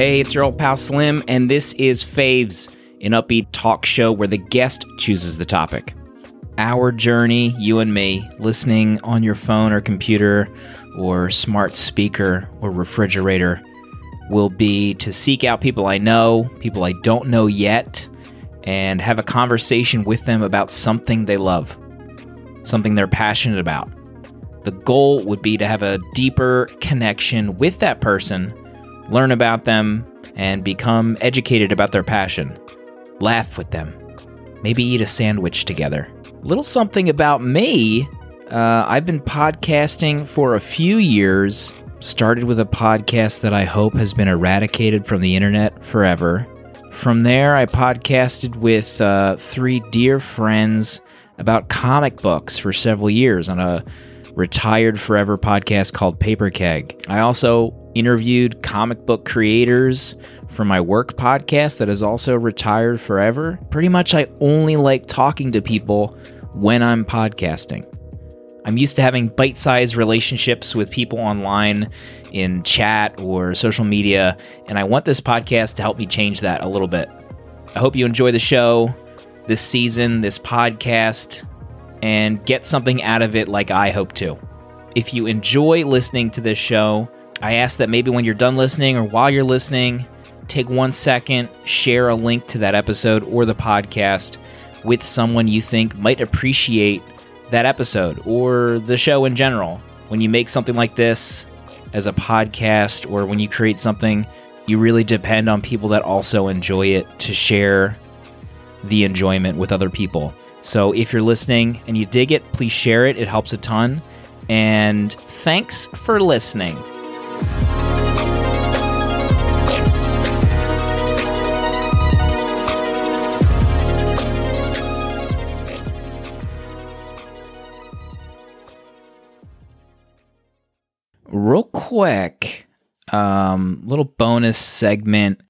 Hey, it's your old pal Slim, and this is Faves, an upbeat talk show where the guest chooses the topic. Our journey, you and me, listening on your phone or computer or smart speaker or refrigerator, will be to seek out people I know, people I don't know yet, and have a conversation with them about something they love, something they're passionate about. The goal would be to have a deeper connection with that person learn about them, and become educated about their passion. Laugh with them. Maybe eat a sandwich together. Little something about me. Uh, I've been podcasting for a few years. Started with a podcast that I hope has been eradicated from the internet forever. From there, I podcasted with uh, three dear friends about comic books for several years on a retired forever podcast called Paper Keg. I also interviewed comic book creators for my work podcast that is also retired forever. Pretty much, I only like talking to people when I'm podcasting. I'm used to having bite sized relationships with people online in chat or social media, and I want this podcast to help me change that a little bit. I hope you enjoy the show, this season, this podcast and get something out of it like I hope to. If you enjoy listening to this show, I ask that maybe when you're done listening or while you're listening, take one second, share a link to that episode or the podcast with someone you think might appreciate that episode or the show in general. When you make something like this as a podcast or when you create something, you really depend on people that also enjoy it to share the enjoyment with other people. So if you're listening and you dig it, please share it. It helps a ton. And thanks for listening. Real quick, um, little bonus segment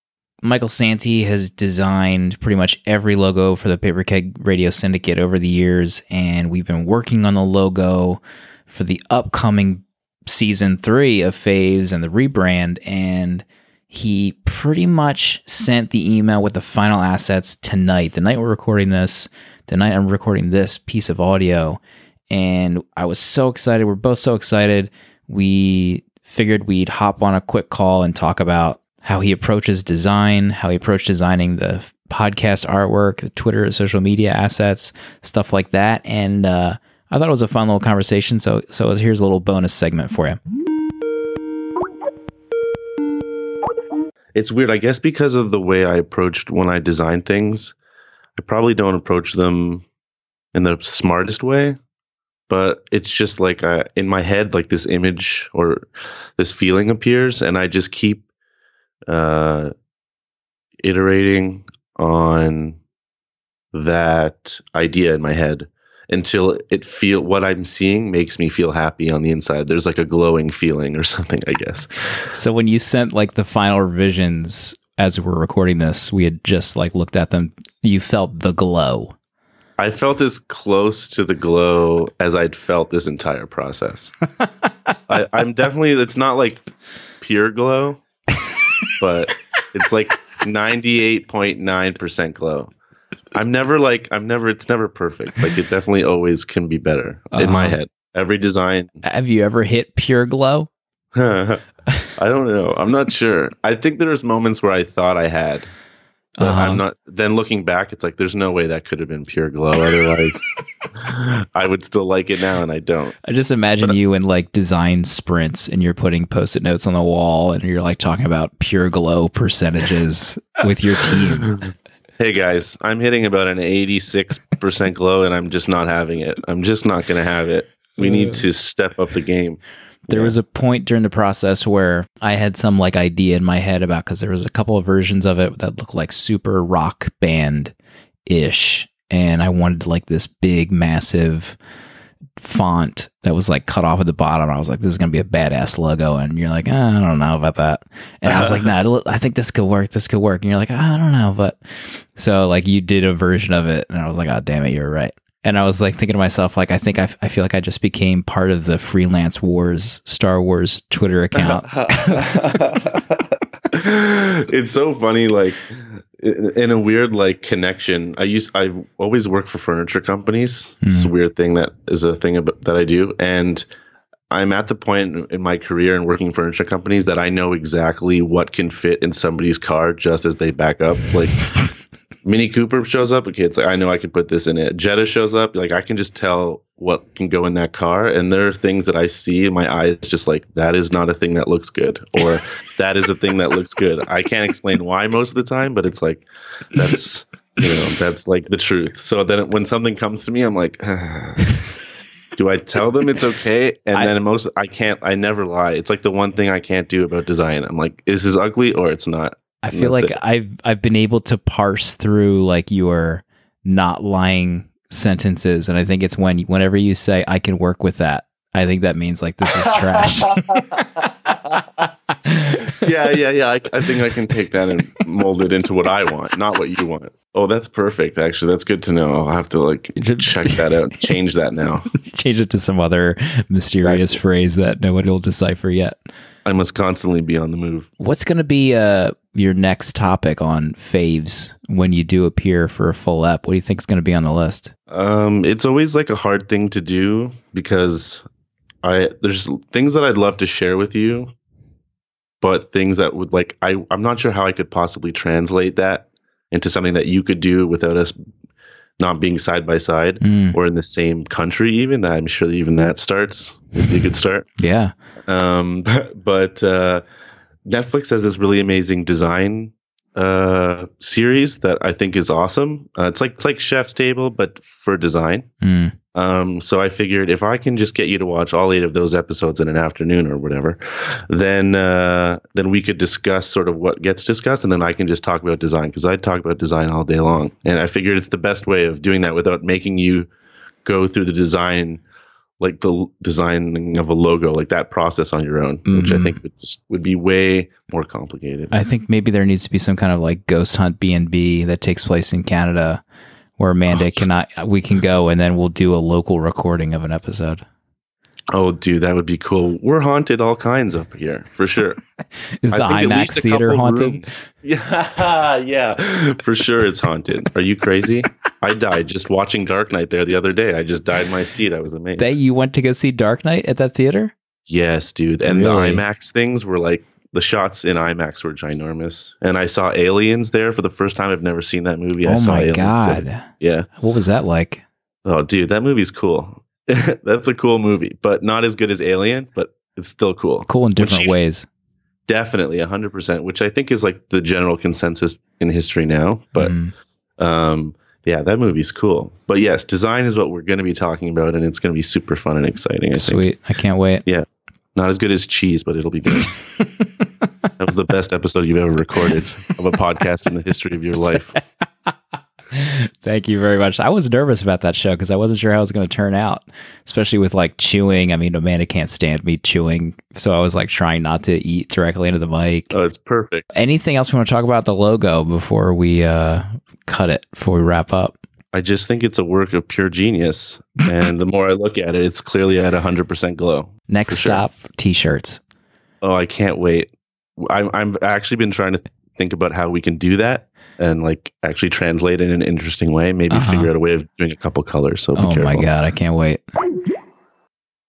Michael Santi has designed pretty much every logo for the Paper Keg Radio Syndicate over the years, and we've been working on the logo for the upcoming season three of Faves and the rebrand. And he pretty much sent the email with the final assets tonight, the night we're recording this, the night I'm recording this piece of audio. And I was so excited. We're both so excited. We figured we'd hop on a quick call and talk about how he approaches design, how he approached designing the podcast artwork, the Twitter, social media assets, stuff like that. And uh, I thought it was a fun little conversation. So, so here's a little bonus segment for you. It's weird, I guess, because of the way I approached when I design things. I probably don't approach them in the smartest way, but it's just like uh, in my head, like this image or this feeling appears, and I just keep uh, iterating on that idea in my head until it feel what I'm seeing makes me feel happy on the inside. There's like a glowing feeling or something, I guess. So when you sent like the final revisions as we're recording this, we had just like looked at them. You felt the glow. I felt as close to the glow as I'd felt this entire process. I, I'm definitely. It's not like pure glow, but it's like 98.9% glow. I'm never like I'm never it's never perfect. Like it definitely always can be better uh-huh. in my uh-huh. head. Every design. Have you ever hit pure glow? I don't know. I'm not sure. I think there's moments where I thought I had. But uh-huh. I'm not. Then looking back, it's like there's no way that could have been pure glow. Otherwise, I would still like it now, and I don't. I just imagine but, you in like design sprints, and you're putting post-it notes on the wall, and you're like talking about pure glow percentages with your team. Hey guys, I'm hitting about an 86% glow, and I'm just not having it. I'm just not going to have it. We need to step up the game. There yeah. was a point during the process where I had some like idea in my head about because there was a couple of versions of it that looked like super rock band ish, and I wanted like this big, massive font that was like cut off at the bottom. I was like, this is gonna be a badass logo, and you're like, ah, I don't know about that. And I was like, nah, I think this could work. This could work. And you're like, ah, I don't know, but so like you did a version of it, and I was like, oh damn it, you're right and I was like thinking to myself, like, I think I, f- I feel like I just became part of the freelance wars, Star Wars Twitter account. it's so funny, like in a weird like connection. I used I always work for furniture companies. Mm. It's a weird thing that is a thing about, that I do, and I'm at the point in my career in working furniture companies that I know exactly what can fit in somebody's car just as they back up. Like Mini Cooper shows up, okay, it's like I know I can put this in it. Jetta shows up, like I can just tell what can go in that car. And there are things that I see in my eyes, just like that is not a thing that looks good, or that is a thing that looks good. I can't explain why most of the time, but it's like that's you know that's like the truth. So then when something comes to me, I'm like. do I tell them it's okay? And I, then most I can't. I never lie. It's like the one thing I can't do about design. I'm like, is this ugly or it's not? I feel like it. I've I've been able to parse through like your not lying sentences, and I think it's when whenever you say I can work with that, I think that means like this is trash. yeah, yeah, yeah. I, I, think I can take that and mold it into what I want, not what you want. Oh, that's perfect. Actually, that's good to know. I'll have to like check that out. Change that now. Change it to some other mysterious exactly. phrase that nobody will decipher yet. I must constantly be on the move. What's going to be uh, your next topic on faves when you do appear for a full ep? What do you think is going to be on the list? Um, it's always like a hard thing to do because I there's things that I'd love to share with you, but things that would like I I'm not sure how I could possibly translate that into something that you could do without us not being side by side mm. or in the same country even that i'm sure even that starts be a good start yeah um but, but uh netflix has this really amazing design uh series that i think is awesome. Uh, it's like it's like chef's table but for design. Mm. Um, so I figured if I can just get you to watch all eight of those episodes in an afternoon or whatever, then uh, then we could discuss sort of what gets discussed, and then I can just talk about design because I talk about design all day long, and I figured it's the best way of doing that without making you go through the design, like the designing of a logo, like that process on your own, mm-hmm. which I mm-hmm. think would just, would be way more complicated. I think maybe there needs to be some kind of like ghost hunt B and B that takes place in Canada where Amanda oh, cannot we can go and then we'll do a local recording of an episode. Oh, dude, that would be cool. We're haunted all kinds up here for sure. Is the IMAX theater haunted? Rooms. Yeah, yeah, for sure it's haunted. Are you crazy? I died just watching Dark Knight there the other day. I just died in my seat. I was amazed. That you went to go see Dark Knight at that theater? Yes, dude. And really? the IMAX things were like the shots in IMAX were ginormous, and I saw Aliens there for the first time. I've never seen that movie. Oh I my Aliens, god! So, yeah, what was that like? Oh, dude, that movie's cool. That's a cool movie, but not as good as Alien, but it's still cool. Cool in different which, ways. Definitely, hundred percent. Which I think is like the general consensus in history now. But mm. um, yeah, that movie's cool. But yes, design is what we're going to be talking about, and it's going to be super fun and exciting. I Sweet, think. I can't wait. Yeah, not as good as cheese, but it'll be good. that was the best episode you've ever recorded of a podcast in the history of your life. Thank you very much. I was nervous about that show because I wasn't sure how it was going to turn out, especially with like chewing. I mean, Amanda can't stand me chewing, so I was like trying not to eat directly into the mic. Oh, it's perfect. Anything else we want to talk about the logo before we uh, cut it? Before we wrap up? I just think it's a work of pure genius, and the more I look at it, it's clearly at hundred percent glow. Next stop, sure. t-shirts. Oh, I can't wait. I'm I'm actually been trying to think about how we can do that and like actually translate it in an interesting way. Maybe uh-huh. figure out a way of doing a couple colors. So oh my god, I can't wait.